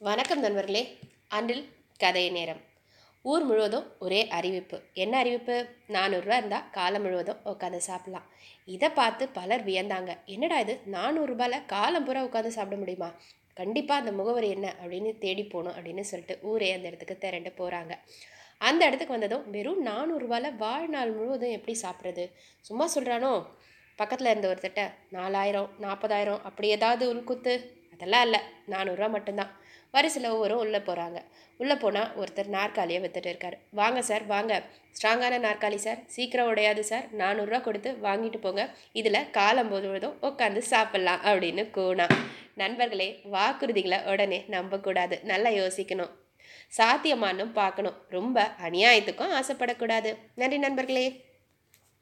வணக்கம் நண்பர்களே அன்றில் கதை நேரம். ஊர் முழுவதும் ஒரே அறிவிப்பு. என்ன அறிவிப்பு? நானூறுரூவா இருந்தால் காலம் முழுவதும் உட்காந்து சாப்பிட்லாம். இதை பார்த்து பலர் வியந்தாங்க. என்னடா இது? நானூறுரூபாயில் காலம் பூரா உட்காந்து சாப்பிட முடியுமா? கண்டிப்பாக அந்த முகவரி என்ன அப்படின்னு தேடி போகணும் அப்படின்னு சொல்லிட்டு ஊரே அந்த இடத்துக்கு திரண்டு போகிறாங்க அந்த இடத்துக்கு வந்ததும் வெறும் நானூறுரூவாயில் வாழ்நாள் முழுவதும் எப்படி சாப்பிட்றது? சும்மா சொல்கிறானோ பக்கத்தில் இருந்த ஒருத்தட்ட நாலாயிரம் நாற்பதாயிரம் அப்படி ஏதாவது உள்குத்து அதெல்லாம் இல்லை. நானூறுரூவா மட்டும்தான். வரிசையில் ஒவ்வொரும் உள்ளே போகிறாங்க உள்ளே போனால் ஒருத்தர் நாற்காலியை வித்துட்டு இருக்கார். வாங்க சார் வாங்க. ஸ்ட்ராங்கான நாற்காலி சார். சீக்கிரம் உடையாது சார். நானூறுரூவா கொடுத்து வாங்கிட்டு போங்க. இதில் காலம் போதும் உட்காந்து சாப்பிட்லாம் அப்படின்னு கூணா நண்பர்களே வாக்குறுதிகளை உடனே நம்பக்கூடாது. நல்லா யோசிக்கணும். சாத்தியமானும் பார்க்கணும். ரொம்ப அநியாயத்துக்கும் ஆசைப்படக்கூடாது. நன்றி நண்பர்களே.